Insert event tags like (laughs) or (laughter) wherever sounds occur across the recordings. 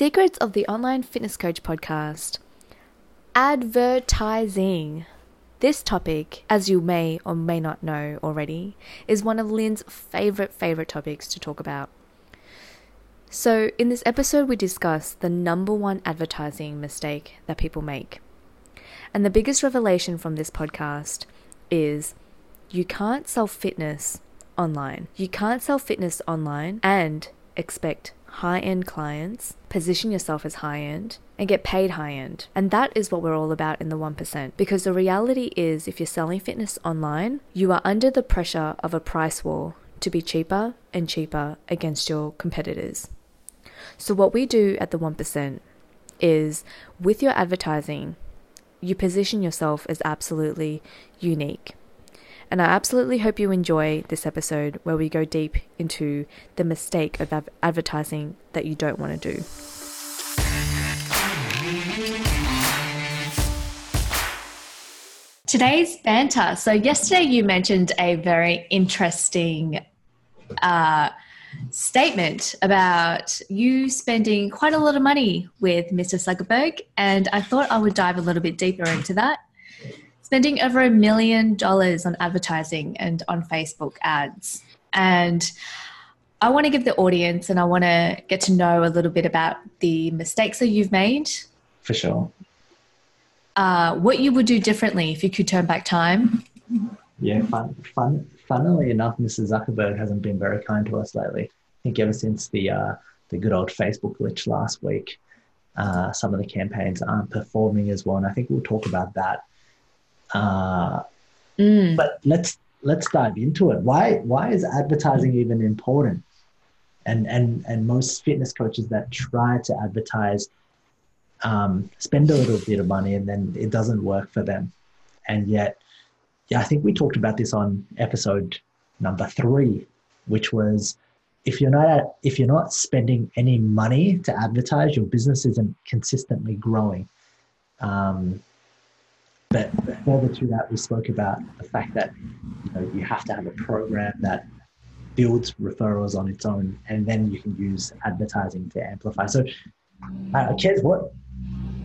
Secrets of the Online Fitness Coach podcast. Advertising. This topic, as you may or may not know already, is one of Lynn's favorite, favorite topics to talk about. So, in this episode, we discuss the number one advertising mistake that people make. And the biggest revelation from this podcast is you can't sell fitness online. You can't sell fitness online and expect high end clients, position yourself as high end, and get paid high end. And that is what we're all about in the 1%. Because the reality is, if you're selling fitness online, you are under the pressure of a price war to be cheaper and cheaper against your competitors. So, what we do at the 1% is with your advertising, you position yourself as absolutely unique. And I absolutely hope you enjoy this episode where we go deep into the mistake of advertising that you don't want to do. Today's banter. So, yesterday you mentioned a very interesting uh, statement about you spending quite a lot of money with Mr. Zuckerberg, and I thought I would dive a little bit deeper into that spending over a million dollars on advertising and on Facebook ads. And I want to give the audience and I want to get to know a little bit about the mistakes that you've made. For sure. Uh, what you would do differently if you could turn back time. Yeah, fun, fun, funnily enough, Mr. Zuckerberg hasn't been very kind to us lately. I think ever since the uh, the good old Facebook glitch last week, uh, some of the campaigns aren't performing as well, and I think we'll talk about that uh, mm. But let's let's dive into it. Why why is advertising even important? And and and most fitness coaches that try to advertise um, spend a little bit of money and then it doesn't work for them. And yet, yeah, I think we talked about this on episode number three, which was if you're not if you're not spending any money to advertise, your business isn't consistently growing. Um, but further to that, we spoke about the fact that you know you have to have a program that builds referrals on its own, and then you can use advertising to amplify. So, uh, Kez, what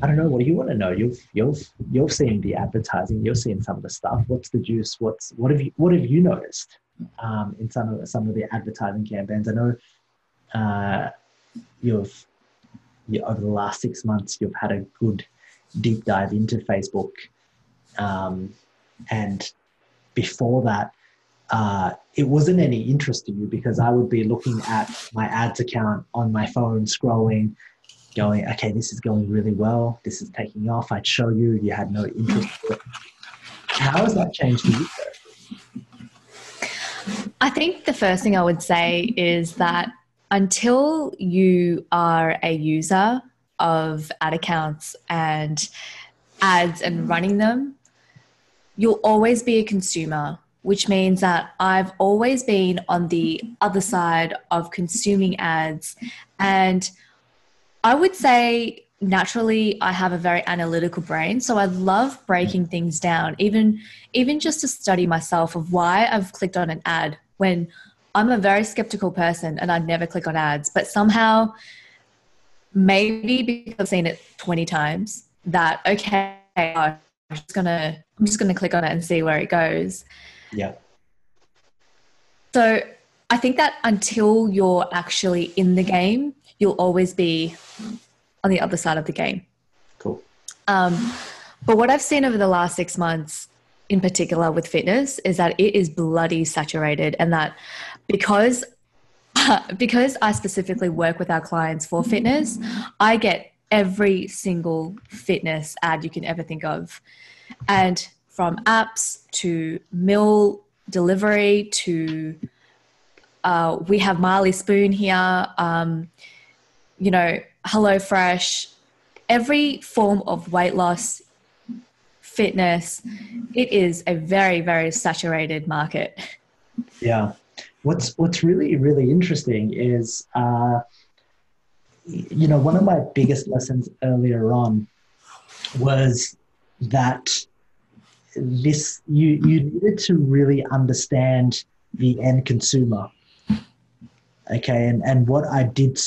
I don't know. What do you want to know? You've you've you've seen the advertising. You've seen some of the stuff. What's the juice? What's what have you what have you noticed um, in some of some of the advertising campaigns? I know uh, you've you, over the last six months you've had a good deep dive into Facebook um, and before that, uh, it wasn't any interest to you because I would be looking at my ads account on my phone, scrolling, going, okay, this is going really well. This is taking off. I'd show you, you had no interest. How has that changed for you? I think the first thing I would say is that until you are a user of ad accounts and ads and running them, you'll always be a consumer, which means that I've always been on the other side of consuming ads. And I would say naturally I have a very analytical brain, so I love breaking things down, even even just to study myself of why I've clicked on an ad when I'm a very skeptical person and I'd never click on ads, but somehow maybe because I've seen it 20 times that okay, I'm just gonna I'm just going to click on it and see where it goes. Yeah. So I think that until you're actually in the game, you'll always be on the other side of the game. Cool. Um, but what I've seen over the last six months, in particular with fitness, is that it is bloody saturated, and that because (laughs) because I specifically work with our clients for fitness, I get every single fitness ad you can ever think of. And from apps to meal delivery to uh, we have Marley Spoon here, um, you know, HelloFresh, every form of weight loss, fitness, it is a very, very saturated market. Yeah. What's, what's really, really interesting is, uh, you know, one of my biggest lessons earlier on was that this you you needed to really understand the end consumer okay and and what i did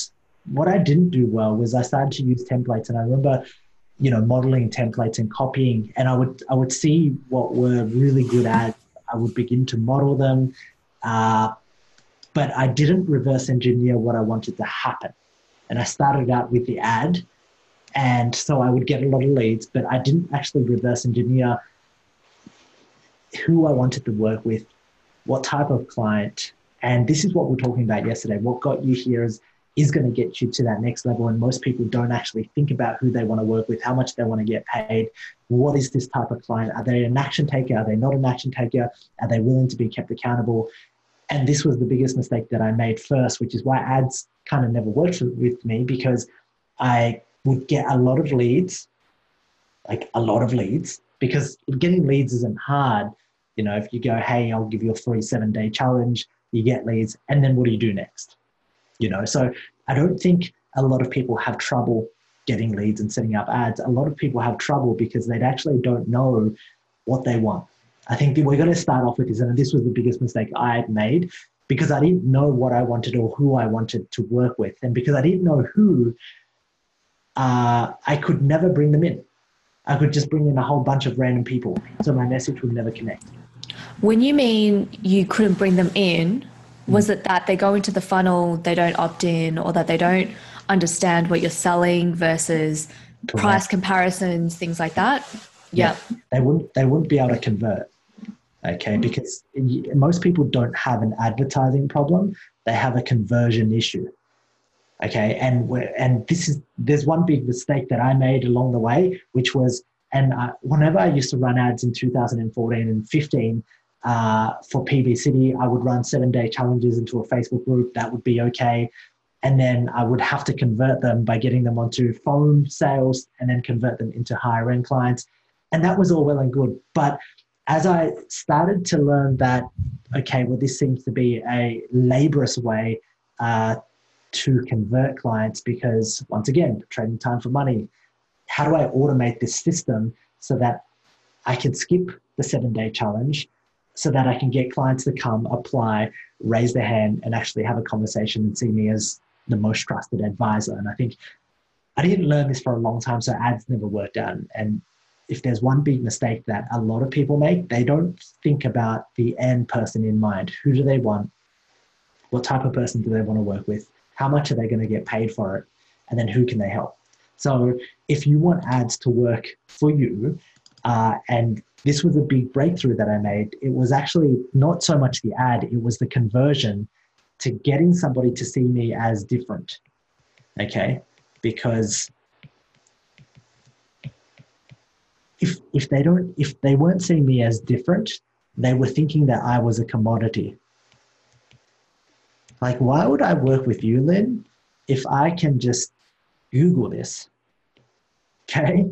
what I didn't do well was I started to use templates, and I remember, you know, modeling templates and copying, and I would I would see what were really good ads. I would begin to model them, uh, but I didn't reverse engineer what I wanted to happen. And I started out with the ad, and so I would get a lot of leads, but I didn't actually reverse engineer who I wanted to work with, what type of client, and this is what we are talking about yesterday. What got you here is is going to get you to that next level. And most people don't actually think about who they want to work with, how much they want to get paid. What is this type of client? Are they an action taker? Are they not an action taker? Are they willing to be kept accountable? And this was the biggest mistake that I made first, which is why ads kind of never worked with me because I would get a lot of leads, like a lot of leads, because getting leads isn't hard. You know, if you go, hey, I'll give you a free seven day challenge, you get leads, and then what do you do next? You know, so I don't think a lot of people have trouble getting leads and setting up ads. A lot of people have trouble because they actually don't know what they want. I think we're going to start off with this, and this was the biggest mistake I had made because I didn't know what I wanted or who I wanted to work with. And because I didn't know who, uh, I could never bring them in. I could just bring in a whole bunch of random people. So my message would never connect. When you mean you couldn't bring them in, was it that they go into the funnel, they don't opt in, or that they don't understand what you're selling versus Correct. price comparisons, things like that? Yeah. yeah. They wouldn't they wouldn't be able to convert. Okay, because most people don't have an advertising problem, they have a conversion issue. Okay, and and this is there's one big mistake that I made along the way, which was and uh, whenever I used to run ads in 2014 and 15 uh, for PB City, I would run seven day challenges into a Facebook group. That would be okay. And then I would have to convert them by getting them onto phone sales and then convert them into higher end clients. And that was all well and good. But as I started to learn that, okay, well, this seems to be a laborious way uh, to convert clients because, once again, trading time for money. How do I automate this system so that I can skip the seven day challenge so that I can get clients to come, apply, raise their hand, and actually have a conversation and see me as the most trusted advisor. And I think I didn't learn this for a long time, so ads never worked out. And if there's one big mistake that a lot of people make, they don't think about the end person in mind. Who do they want? What type of person do they want to work with? How much are they going to get paid for it? And then who can they help? So if you want ads to work for you, uh, and this was a big breakthrough that I made. It was actually not so much the ad, it was the conversion to getting somebody to see me as different. Okay? Because if if they don't if they weren't seeing me as different, they were thinking that I was a commodity. Like, why would I work with you, Lynn, if I can just Google this? Okay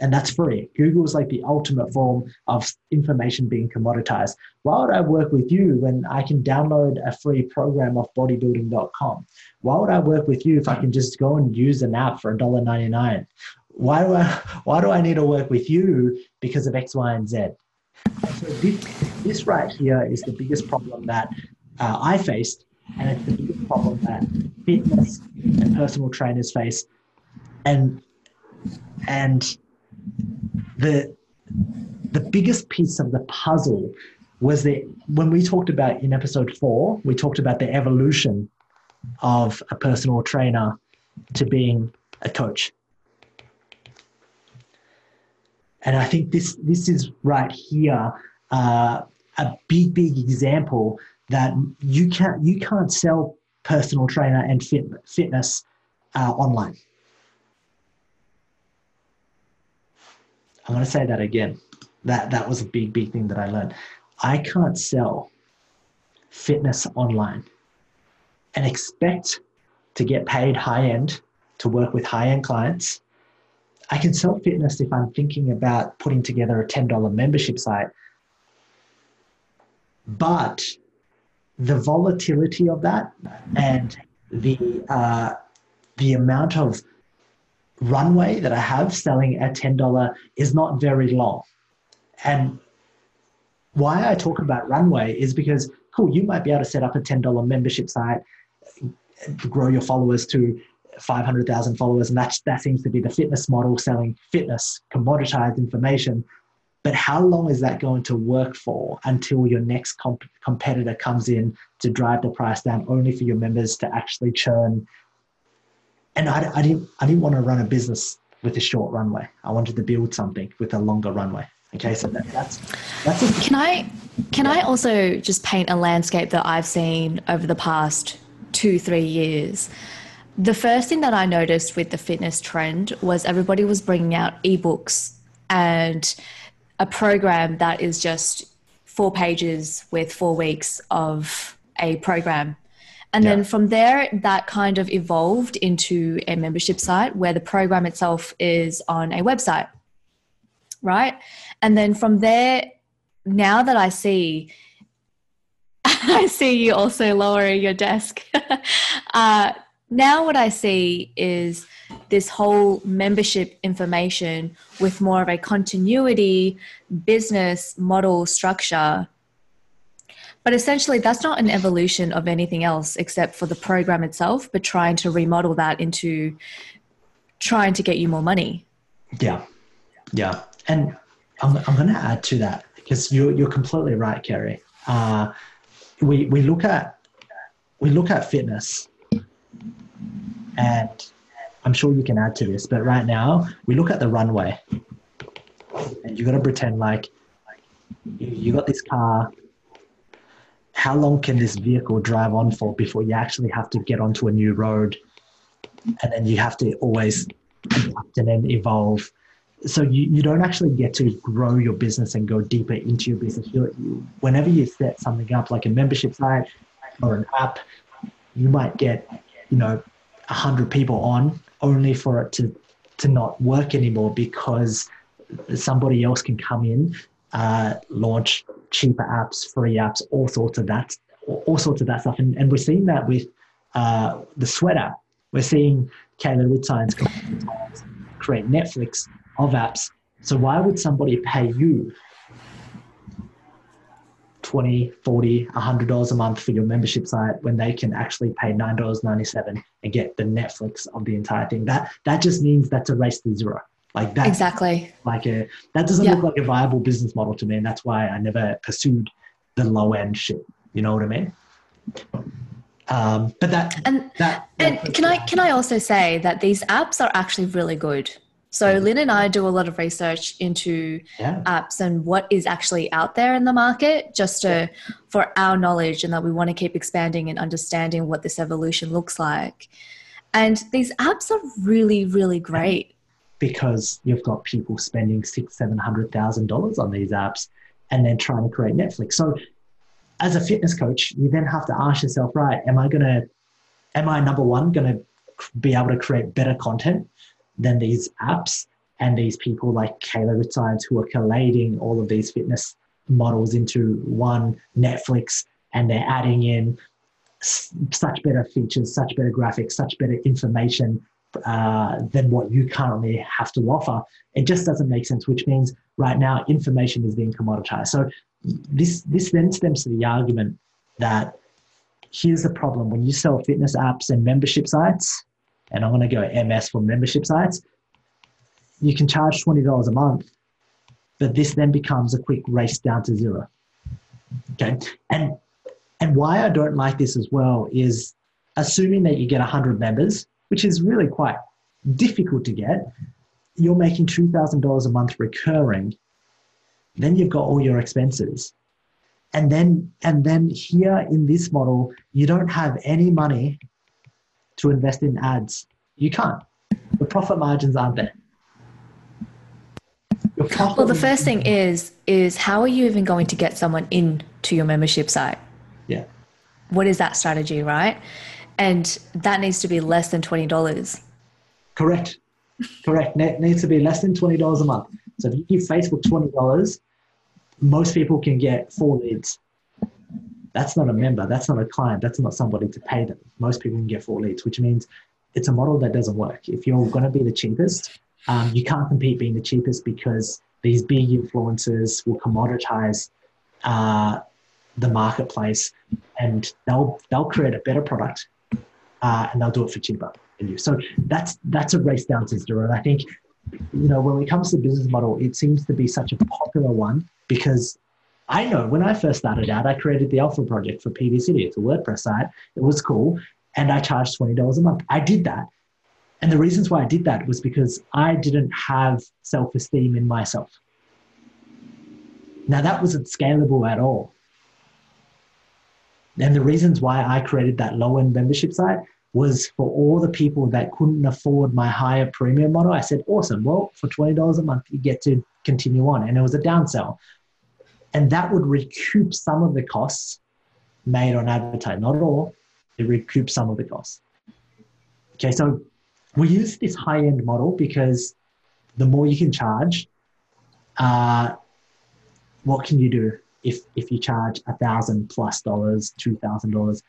and that's free. Google is like the ultimate form of information being commoditized. Why would I work with you when I can download a free program off bodybuilding.com? Why would I work with you if I can just go and use an app for $1.99? Why do I why do I need to work with you because of X, Y, and Z? so this, this right here is the biggest problem that uh, I faced, and it's the biggest problem that fitness and personal trainers face. And and the the biggest piece of the puzzle was that when we talked about in episode four, we talked about the evolution of a personal trainer to being a coach. And I think this this is right here uh, a big big example that you can't you can't sell personal trainer and fit, fitness uh, online. I'm going to say that again. That that was a big big thing that I learned. I can't sell fitness online and expect to get paid high end to work with high end clients. I can sell fitness if I'm thinking about putting together a $10 membership site. But the volatility of that and the uh, the amount of runway that I have selling at $10 is not very long. And why I talk about runway is because, cool, you might be able to set up a $10 membership site, grow your followers to 500,000 followers, and that, that seems to be the fitness model selling fitness, commoditized information. But how long is that going to work for until your next comp- competitor comes in to drive the price down, only for your members to actually churn? And I, I didn't, I didn't want to run a business with a short runway. I wanted to build something with a longer runway. Okay, so that, that's that's. A- can I can I also just paint a landscape that I've seen over the past two three years? The first thing that I noticed with the fitness trend was everybody was bringing out ebooks and a program that is just four pages with four weeks of a program. And yeah. then from there, that kind of evolved into a membership site where the program itself is on a website, right? And then from there, now that I see, (laughs) I see you also lowering your desk. (laughs) uh, now what I see is this whole membership information with more of a continuity business model structure. But essentially, that's not an evolution of anything else except for the program itself, but trying to remodel that into trying to get you more money. Yeah. Yeah. And I'm, I'm going to add to that because you're, you're completely right, Kerry. Uh, we, we look at we look at fitness and I'm sure you can add to this, but right now we look at the runway and you got to pretend like you got this car. How long can this vehicle drive on for before you actually have to get onto a new road? And then you have to always adapt and then evolve. So you, you don't actually get to grow your business and go deeper into your business. You, whenever you set something up like a membership site or an app, you might get, you know, 100 people on only for it to to not work anymore because somebody else can come in, uh, launch cheaper apps, free apps, all sorts of that, all sorts of that stuff. And, and we're seeing that with uh, the Sweat app. We're seeing Kayla Itsines's create Netflix of apps. So why would somebody pay you 20 40 $100 a month for your membership site when they can actually pay $9.97 and get the netflix of the entire thing. That that just means that's a race to zero. Like that exactly. like a that doesn't yeah. look like a viable business model to me and that's why i never pursued the low end shit. You know what i mean? Um, but that and that, that and can i can i also say that these apps are actually really good so mm-hmm. Lynn and I do a lot of research into yeah. apps and what is actually out there in the market, just to, for our knowledge, and that we want to keep expanding and understanding what this evolution looks like. And these apps are really, really great because you've got people spending six, seven hundred thousand dollars on these apps, and then trying to create Netflix. So, as a fitness coach, you then have to ask yourself, right? Am I gonna, am I number one gonna be able to create better content? Than these apps and these people like Kayla Itsines who are collating all of these fitness models into one Netflix and they're adding in such better features, such better graphics, such better information uh, than what you currently have to offer. It just doesn't make sense, which means right now information is being commoditized. So this this then stems to the argument that here's the problem when you sell fitness apps and membership sites, and I'm going to go MS for membership sites, you can charge $20 a month, but this then becomes a quick race down to zero. Okay. And and why I don't like this as well is assuming that you get 100 members, which is really quite difficult to get, you're making $2,000 a month recurring. Then you've got all your expenses. And then and then here in this model, you don't have any money to invest in ads. You can't. The profit margins aren't there. Well, the first thing is is how are you even going to get someone in to your membership site? Yeah. What is that strategy, right? And that needs to be less than twenty dollars. Correct. Correct. It needs to be less than twenty dollars a month. So if you give Facebook twenty dollars, most people can get four leads that's not a member, that's not a client, that's not somebody to pay them. Most people can get four leads, which means it's a model that doesn't work. If you're going to be the cheapest, um, you can't compete being the cheapest because these big influencers will commoditize uh, the marketplace and they'll they'll create a better product uh, and they'll do it for cheaper. Than you. So that's that's a race down to zero. And I think, you know, when it comes to business model, it seems to be such a popular one because I know when I first started out, I created the Alpha Project for PV City. It's a WordPress site. It was cool. And I charged $20 a month. I did that. And the reasons why I did that was because I didn't have self esteem in myself. Now, that wasn't scalable at all. And the reasons why I created that low end membership site was for all the people that couldn't afford my higher premium model. I said, awesome. Well, for $20 a month, you get to continue on. And it was a downsell. And that would recoup some of the costs made on advertising. Not all, it recoups some of the costs. Okay, so we use this high end model because the more you can charge, uh, what can you do if if you charge a thousand plus dollars, two thousand dollars,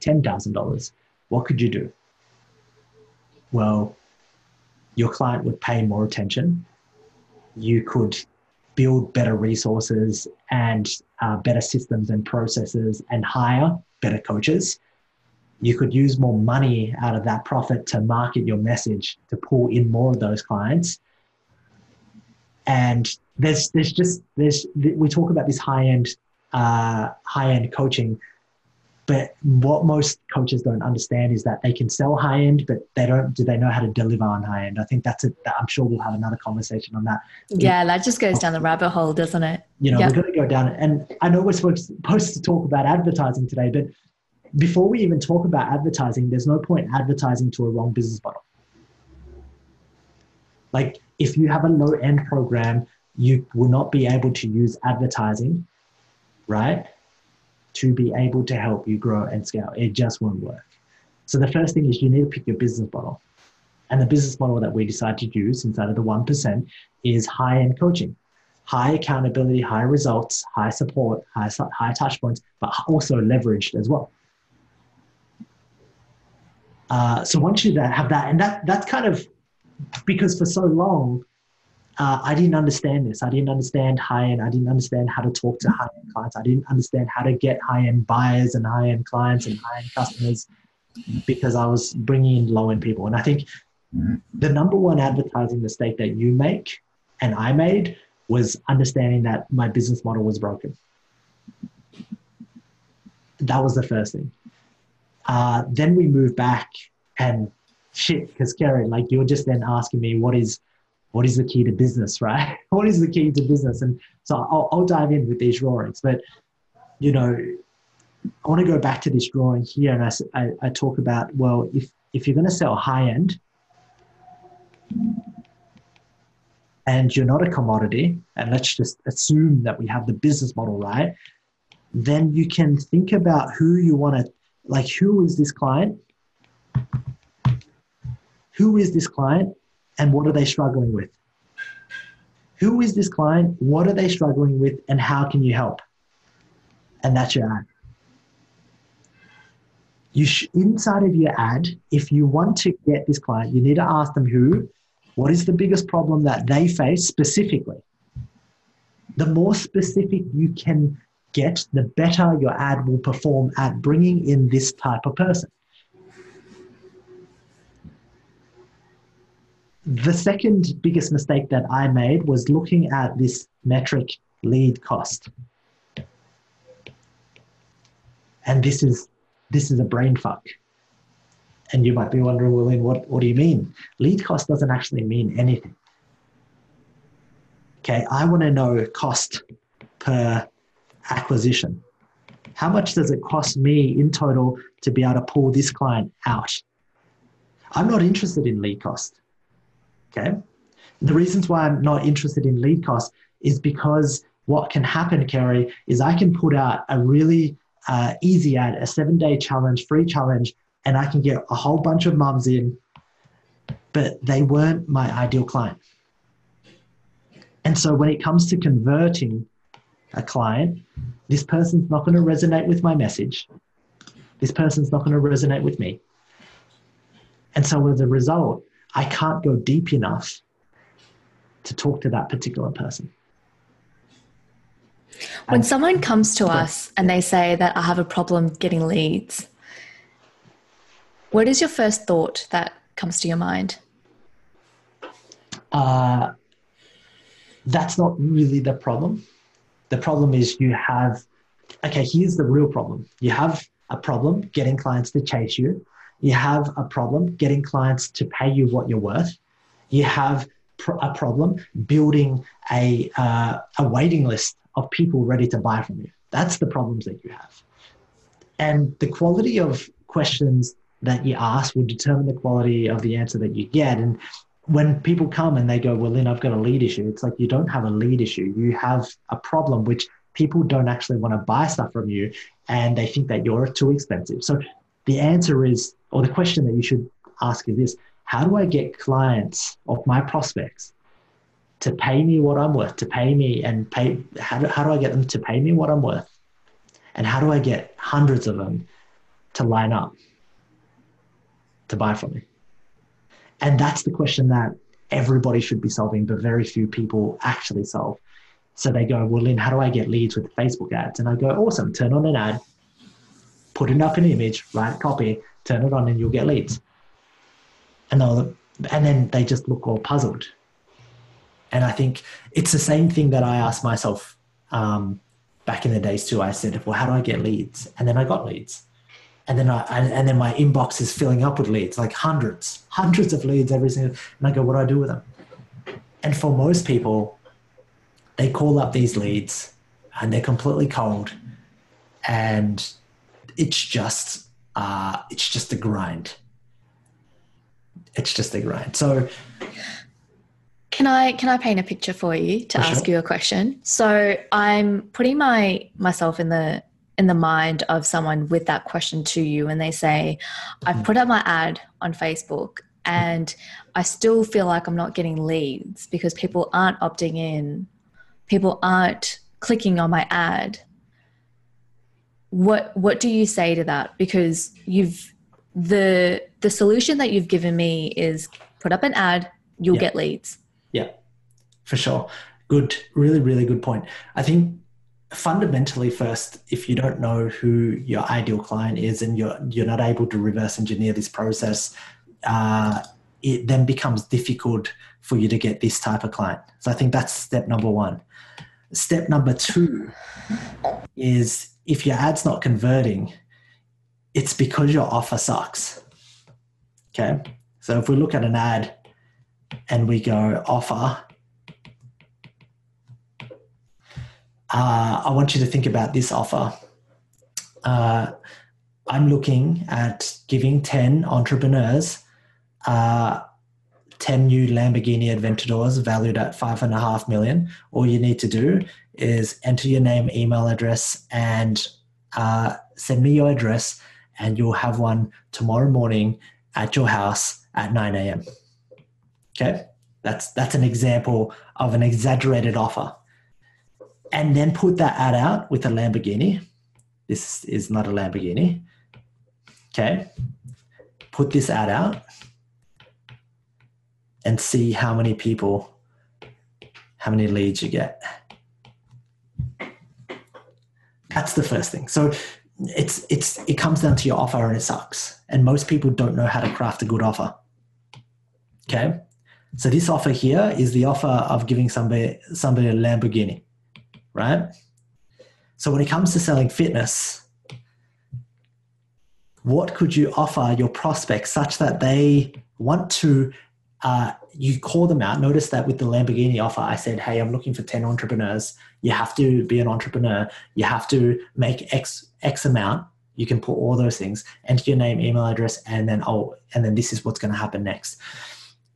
ten thousand dollars? What could you do? Well, your client would pay more attention. You could build better resources and uh, better systems and processes and hire better coaches. You could use more money out of that profit to market your message to pull in more of those clients. And there's there's just there's we talk about this high end uh, high end coaching but what most coaches don't understand is that they can sell high end, but they don't. Do they know how to deliver on high end? I think that's it. I'm sure we'll have another conversation on that. Yeah, that just goes down the rabbit hole, doesn't it? You know, we're going to go down. And I know we're supposed to talk about advertising today, but before we even talk about advertising, there's no point advertising to a wrong business model. Like if you have a low end program, you will not be able to use advertising, right? To be able to help you grow and scale. It just won't work. So the first thing is you need to pick your business model. And the business model that we decided to use inside of the 1% is high end coaching. High accountability, high results, high support, high, high touch points, but also leveraged as well. Uh, so once you have that, and that that's kind of because for so long uh, I didn't understand this. I didn't understand high end. I didn't understand how to talk to high end clients. I didn't understand how to get high end buyers and high end clients and high end customers because I was bringing in low end people. And I think the number one advertising mistake that you make and I made was understanding that my business model was broken. That was the first thing. Uh, then we moved back and shit, because Karen, like you're just then asking me what is what is the key to business, right? (laughs) what is the key to business? And so I'll, I'll dive in with these drawings. But, you know, I want to go back to this drawing here and I, I, I talk about, well, if, if you're going to sell high end and you're not a commodity, and let's just assume that we have the business model right, then you can think about who you want to, like, who is this client? Who is this client? And what are they struggling with? Who is this client? What are they struggling with? And how can you help? And that's your ad. You sh- inside of your ad, if you want to get this client, you need to ask them who, what is the biggest problem that they face specifically. The more specific you can get, the better your ad will perform at bringing in this type of person. The second biggest mistake that I made was looking at this metric lead cost. And this is this is a brain fuck. And you might be wondering, then what, what do you mean? Lead cost doesn't actually mean anything. Okay, I want to know cost per acquisition. How much does it cost me in total to be able to pull this client out? I'm not interested in lead cost. Okay. The reasons why I'm not interested in lead costs is because what can happen, Kerry, is I can put out a really uh, easy ad, a seven day challenge, free challenge, and I can get a whole bunch of mums in, but they weren't my ideal client. And so when it comes to converting a client, this person's not going to resonate with my message. This person's not going to resonate with me. And so as a result, I can't go deep enough to talk to that particular person. When and, someone comes to us and they say that I have a problem getting leads, what is your first thought that comes to your mind? Uh, that's not really the problem. The problem is you have, okay, here's the real problem. You have a problem getting clients to chase you. You have a problem getting clients to pay you what you're worth. You have pr- a problem building a, uh, a waiting list of people ready to buy from you. That's the problems that you have. And the quality of questions that you ask will determine the quality of the answer that you get. And when people come and they go, Well, Lynn, I've got a lead issue, it's like you don't have a lead issue. You have a problem which people don't actually want to buy stuff from you and they think that you're too expensive. So the answer is, or the question that you should ask is this How do I get clients of my prospects to pay me what I'm worth, to pay me and pay? How do, how do I get them to pay me what I'm worth? And how do I get hundreds of them to line up to buy from me? And that's the question that everybody should be solving, but very few people actually solve. So they go, well, Lynn, how do I get leads with Facebook ads? And I go, awesome, turn on an ad, put it up an image, write copy, turn it on, and you'll get leads. And they'll, and then they just look all puzzled. And I think it's the same thing that I asked myself um, back in the days too. I said, well, how do I get leads? And then I got leads and then I and, then my inbox is filling up with leads, like hundreds, (laughs) hundreds of leads every single. And I go, what do I do with them? And for most people, they call up these leads, and they're completely cold, and it's just uh, it's just a grind. It's just a grind. So. Can I can I paint a picture for you to for ask sure. you a question? So I'm putting my myself in the in the mind of someone with that question to you and they say, I've put up my ad on Facebook and I still feel like I'm not getting leads because people aren't opting in, people aren't clicking on my ad. What what do you say to that? Because you've the the solution that you've given me is put up an ad, you'll yeah. get leads. Yeah, for sure. Good, really, really good point. I think fundamentally first if you don't know who your ideal client is and you're you're not able to reverse engineer this process uh, it then becomes difficult for you to get this type of client so i think that's step number one step number two is if your ad's not converting it's because your offer sucks okay so if we look at an ad and we go offer uh, I want you to think about this offer. Uh, I'm looking at giving 10 entrepreneurs uh, 10 new Lamborghini Aventadors valued at five and a half million. All you need to do is enter your name, email address, and uh, send me your address, and you'll have one tomorrow morning at your house at 9 a.m. Okay, that's that's an example of an exaggerated offer and then put that ad out with a Lamborghini. This is not a Lamborghini. Okay. Put this ad out and see how many people, how many leads you get. That's the first thing. So it's it's it comes down to your offer and it sucks. And most people don't know how to craft a good offer. Okay. So this offer here is the offer of giving somebody somebody a Lamborghini right? So when it comes to selling fitness, what could you offer your prospects such that they want to uh, you call them out notice that with the lamborghini offer i said hey i'm looking for 10 entrepreneurs you have to be an entrepreneur you have to make x x amount you can put all those things enter your name email address and then oh and then this is what's going to happen next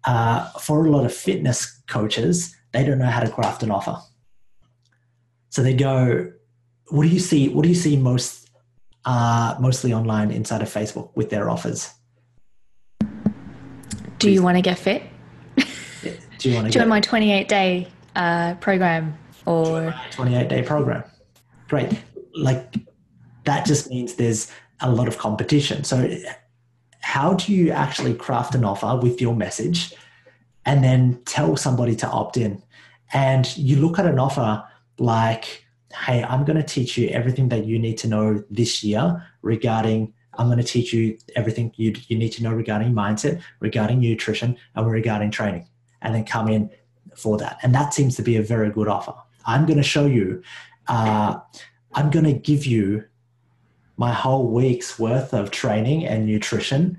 uh, for a lot of fitness coaches they don't know how to craft an offer so they go, what do you see? What do you see most, uh, mostly online inside of Facebook with their offers? Do you want to get fit? Do you want to (laughs) join my 28 day uh, program or 28 day program? Great. Like that just means there's a lot of competition. So how do you actually craft an offer with your message and then tell somebody to opt in? And you look at an offer like, hey, I'm going to teach you everything that you need to know this year regarding I'm going to teach you everything you, you need to know regarding mindset, regarding nutrition, and regarding training, and then come in for that. And that seems to be a very good offer. I'm going to show you, uh, I'm going to give you my whole week's worth of training and nutrition,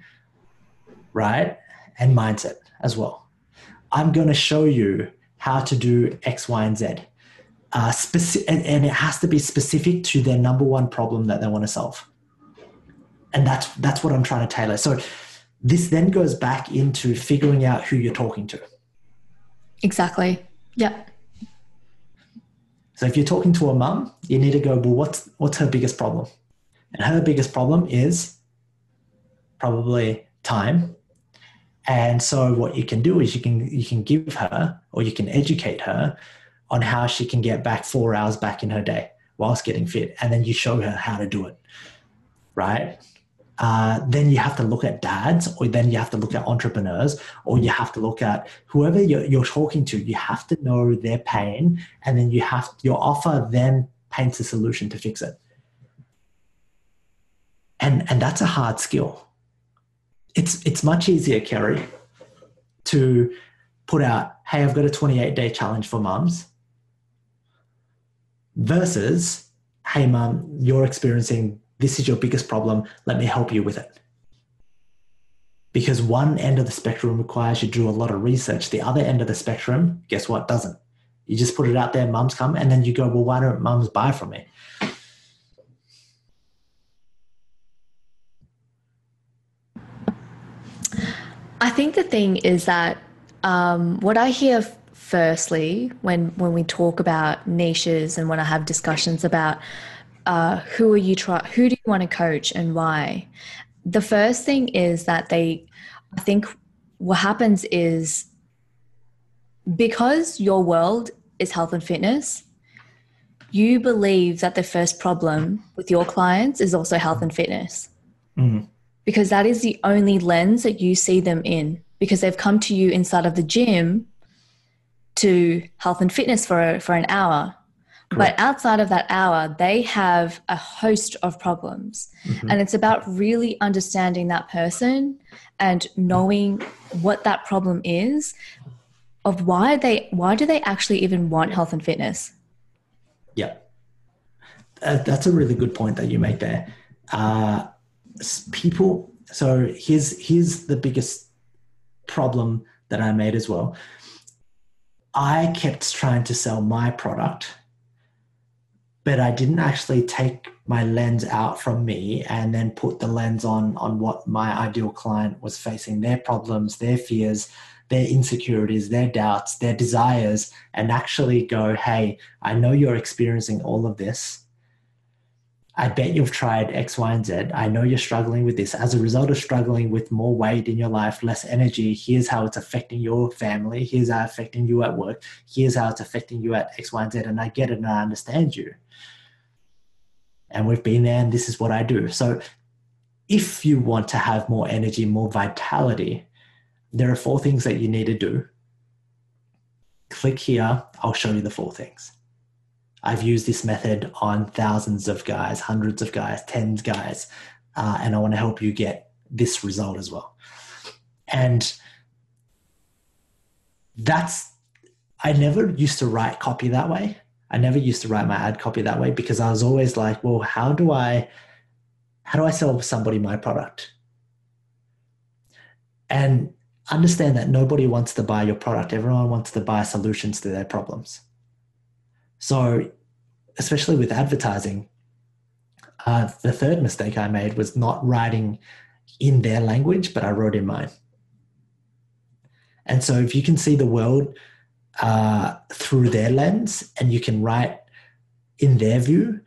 right? And mindset as well. I'm going to show you how to do X, Y, and Z. Uh, speci- and, and it has to be specific to their number one problem that they want to solve. And that's that's what I'm trying to tailor. So this then goes back into figuring out who you're talking to. Exactly. Yeah. So if you're talking to a mum, you need to go, well, what's what's her biggest problem? And her biggest problem is probably time. And so what you can do is you can you can give her or you can educate her on how she can get back four hours back in her day whilst getting fit. And then you show her how to do it. Right? Uh, then you have to look at dads, or then you have to look at entrepreneurs, or you have to look at whoever you're, you're talking to. You have to know their pain, and then you have your offer then paints a solution to fix it. And and that's a hard skill. It's it's much easier, Kerry, to put out, "Hey, I've got a 28 day challenge for mums," versus, "Hey, mum, you're experiencing this is your biggest problem. Let me help you with it. Because one end of the spectrum requires you do a lot of research. The other end of the spectrum, guess what, doesn't. You just put it out there, mums come, and then you go, well, why don't mums buy from me? I think the thing is that um, what I hear firstly when when we talk about niches and when I have discussions about uh, who are you try who do you want to coach and why? The first thing is that they i think what happens is because your world is health and fitness you believe that the first problem with your clients is also health and fitness. Mm-hmm. because that is the only lens that you see them in. Because they've come to you inside of the gym to health and fitness for for an hour Correct. But outside of that hour, they have a host of problems. Mm-hmm. And it's about really understanding that person and knowing what that problem is of why they why do they actually even want health and fitness? Yeah. Uh, that's a really good point that you make there. Uh, people so here's here's the biggest problem that I made as well. I kept trying to sell my product but I didn't actually take my lens out from me and then put the lens on on what my ideal client was facing their problems their fears their insecurities their doubts their desires and actually go hey i know you're experiencing all of this I bet you've tried X, Y, and Z. I know you're struggling with this. As a result of struggling with more weight in your life, less energy, here's how it's affecting your family. Here's how it's affecting you at work. Here's how it's affecting you at X, Y, and Z. And I get it and I understand you and we've been there and this is what I do. So if you want to have more energy, more vitality, there are four things that you need to do. Click here, I'll show you the four things. I've used this method on thousands of guys, hundreds of guys, tens guys, uh, and I want to help you get this result as well. And that's, I never used to write copy that way. I never used to write my ad copy that way because I was always like, well, how do I how do I sell somebody my product? And understand that nobody wants to buy your product. Everyone wants to buy solutions to their problems. So, especially with advertising, uh, the third mistake I made was not writing in their language, but I wrote in mine. And so, if you can see the world uh, through their lens and you can write in their view,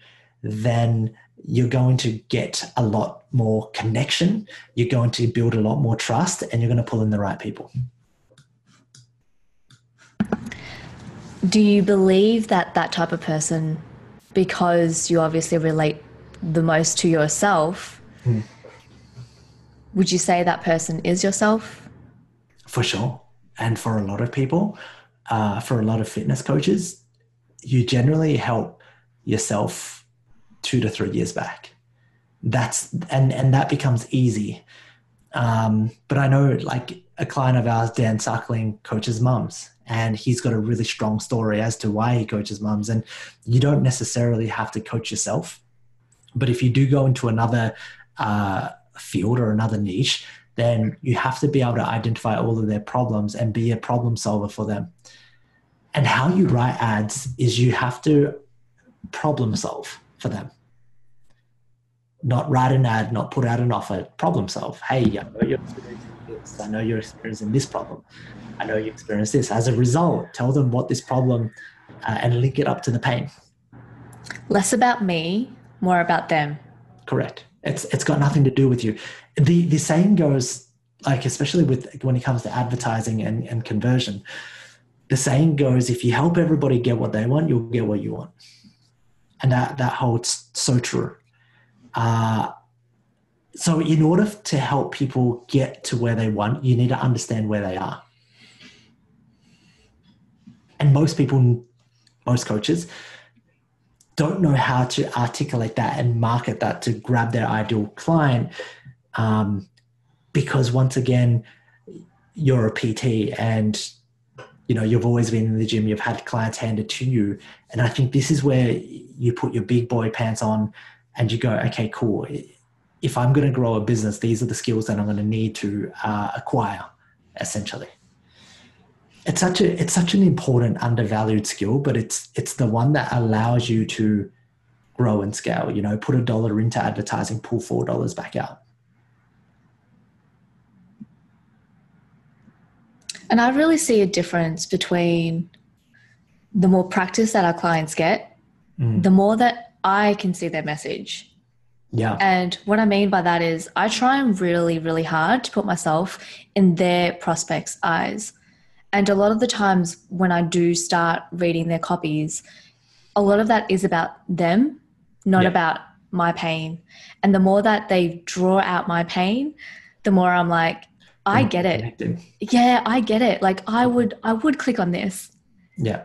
then you're going to get a lot more connection. You're going to build a lot more trust and you're going to pull in the right people. Do you believe that that type of person, because you obviously relate the most to yourself, hmm. would you say that person is yourself? For sure. And for a lot of people, uh, for a lot of fitness coaches, you generally help yourself two to three years back. that's and and that becomes easy. Um, but I know like a client of ours, Dan Suckling, coaches mums, and he's got a really strong story as to why he coaches mums. And you don't necessarily have to coach yourself, but if you do go into another uh, field or another niche, then you have to be able to identify all of their problems and be a problem solver for them. And how you write ads is you have to problem solve for them. Not write an ad, not put out an offer, problem solve. Hey, I know you're experiencing this. I know you're experiencing this problem. I know you experience this. As a result, tell them what this problem uh, and link it up to the pain. Less about me, more about them. Correct. It's it's got nothing to do with you. The the saying goes like especially with when it comes to advertising and, and conversion, the saying goes if you help everybody get what they want, you'll get what you want. And that that holds so true. Uh, so in order to help people get to where they want, you need to understand where they are. And most people, most coaches, don't know how to articulate that and market that to grab their ideal client um, because once again you're a pt and you know you've always been in the gym you've had clients handed to you. And i think this is where you put your big boy pants on and you go okay cool. If i'm going to grow a business these are the skills that i'm going to need to uh, acquire essentially it's such a it's such an important undervalued skill but it's it's the one that allows you to grow and scale you know put a dollar into advertising pull four dollars back out and i really see a difference between the more practice that our clients get mm. the more that i can see their message yeah. And what I mean by that is I try and really, really hard to put myself in their prospects' eyes. And a lot of the times when I do start reading their copies, a lot of that is about them, not yeah. about my pain. And the more that they draw out my pain, the more I'm like, I get it. Yeah, I get it. Like I would I would click on this. Yeah.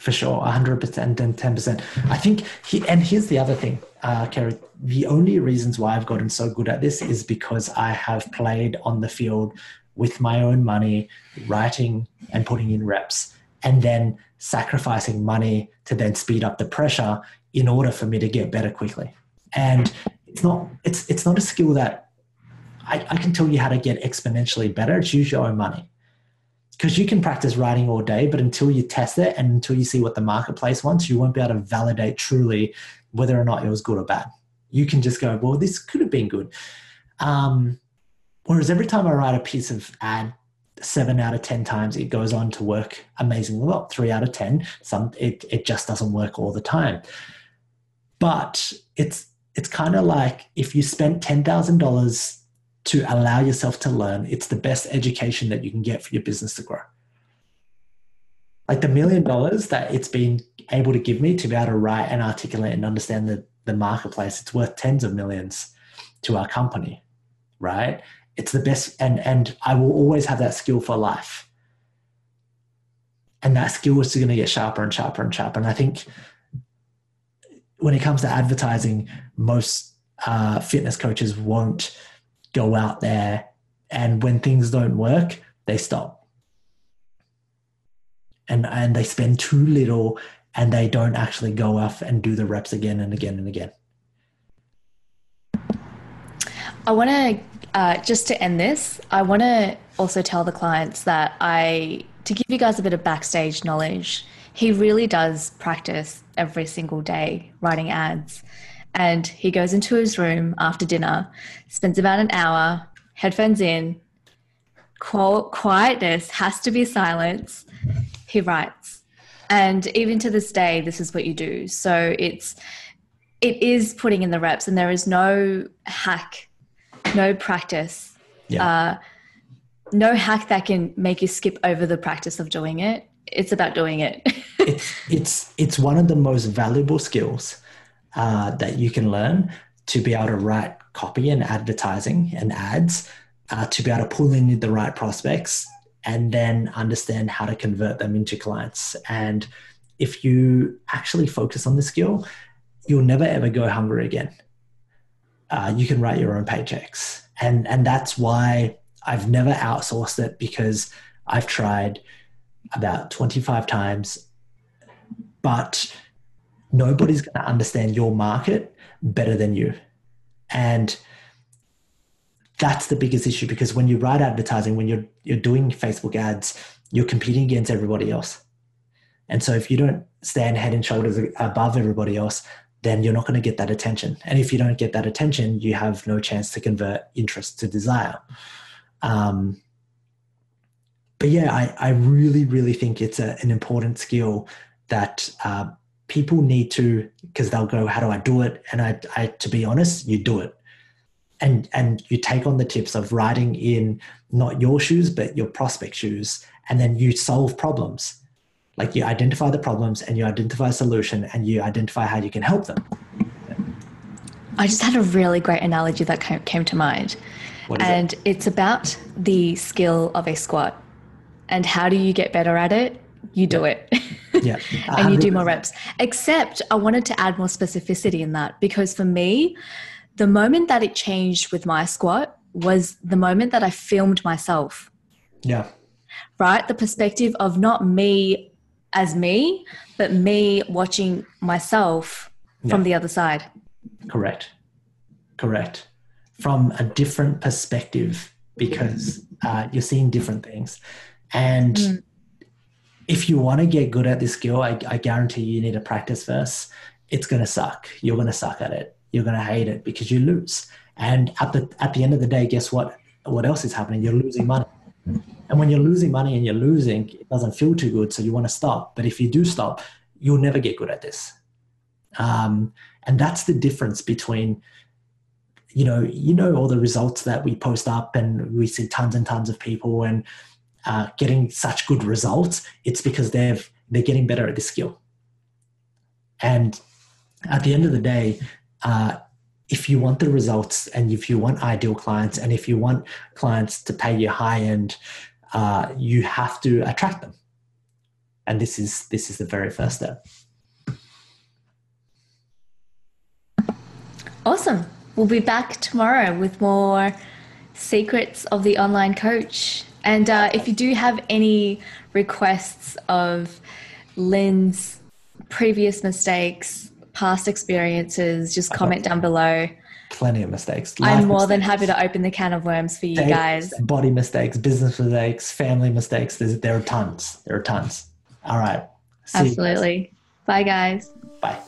For sure, 100% and 10%. I think, he, and here's the other thing, uh, Kerry. The only reasons why I've gotten so good at this is because I have played on the field with my own money, writing and putting in reps, and then sacrificing money to then speed up the pressure in order for me to get better quickly. And it's not it's it's not a skill that I, I can tell you how to get exponentially better. It's use your own money. Because you can practice writing all day, but until you test it and until you see what the marketplace wants, you won't be able to validate truly whether or not it was good or bad. You can just go, well, this could have been good. Um, Whereas every time I write a piece of ad, seven out of ten times it goes on to work amazingly well. Three out of ten, some it it just doesn't work all the time. But it's it's kind of like if you spent ten thousand dollars to allow yourself to learn, it's the best education that you can get for your business to grow. Like the million dollars that it's been able to give me to be able to write and articulate and understand the, the marketplace, it's worth tens of millions to our company, right? It's the best and and i will always have that skill for life. And that skill is going to get sharper and sharper and sharper. And i think when it comes to advertising most uh, fitness coaches won't go out there and when things don't work they stop. And and they spend too little and they don't actually go off and do the reps again and again and again. I want to uh, just to end this, I want to also tell the clients that I, to give you guys a bit of backstage knowledge, he really does practice every single day writing ads. And he goes into his room after dinner, spends about an hour, headphones in, quietness, has to be silence. He writes. And even to this day, this is what you do. So it's, it is putting in the reps, and there is no hack no practice, yeah. uh, no hack that can make you skip over the practice of doing it. It's about doing it. (laughs) it's it's it's one of the most valuable skills uh, that you can learn to be able to write copy and advertising and ads, uh, to be able to pull in the right prospects and then understand how to convert them into clients. And if you actually focus on the skill, you'll never ever go hungry again uh, you can write your own paychecks, and and that's why I've never outsourced it because I've tried about 25 times, but nobody's going to understand your market better than you. And that's the biggest issue because when you write advertising, when you're you're doing Facebook ads, you're competing against everybody else. And so if you don't stand head and shoulders above everybody else, then you're not going to get that attention. And if you don't get that attention, you have no chance to convert interest to desire. Um, but yeah, I, I really, really think it's a, an important skill that uh, people need to, because they'll go, how do I do it? And I, I, to be honest, you do it. And, and you take on the tips of writing in not your shoes, but your prospect shoes. And then you solve problems like you identify the problems and you identify a solution and you identify how you can help them. I just had a really great analogy that came to mind. And it? it's about the skill of a squat and how do you get better at it? You do yeah. it. Yeah. (laughs) And you do more reps. Except i wanted to add more specificity in that because for me the moment that it changed with my squat was the moment that i filmed myself. Yeah. Right? The perspective of not me as me, but me watching myself yeah. from the other side. Correct. Correct. From a different perspective because uh, you're seeing different things. And mm. if you want to get good at this skill, I, I guarantee you need to practice first. It's going to suck. You're going to suck at it. You're going to hate it because you lose. And at the at the end of the day, guess what? What else is happening? You're losing money. And when you're losing money and you're losing, it doesn't feel too good. So you want to stop. But if you do stop, you'll never get good at this. Um, and that's the difference between, you know, you know all the results that we post up and we see tons and tons of people and uh, getting such good results. It's because they've they're getting better at this skill. And at the end of the day, uh, if you want the results and if you want ideal clients and if you want clients to pay you high end uh, you have to attract them. And this is this is the very first step. Awesome. We'll be back tomorrow with more secrets of the online coach. And uh, if you do have any requests of lynn's previous mistakes past experiences just comment down below plenty of mistakes. Life I'm more mistakes. than happy to open the can of worms for you guys. Body mistakes, business mistakes, family mistakes. There's, there are tons. There are tons. All right. Absolutely. Bye, guys. Bye.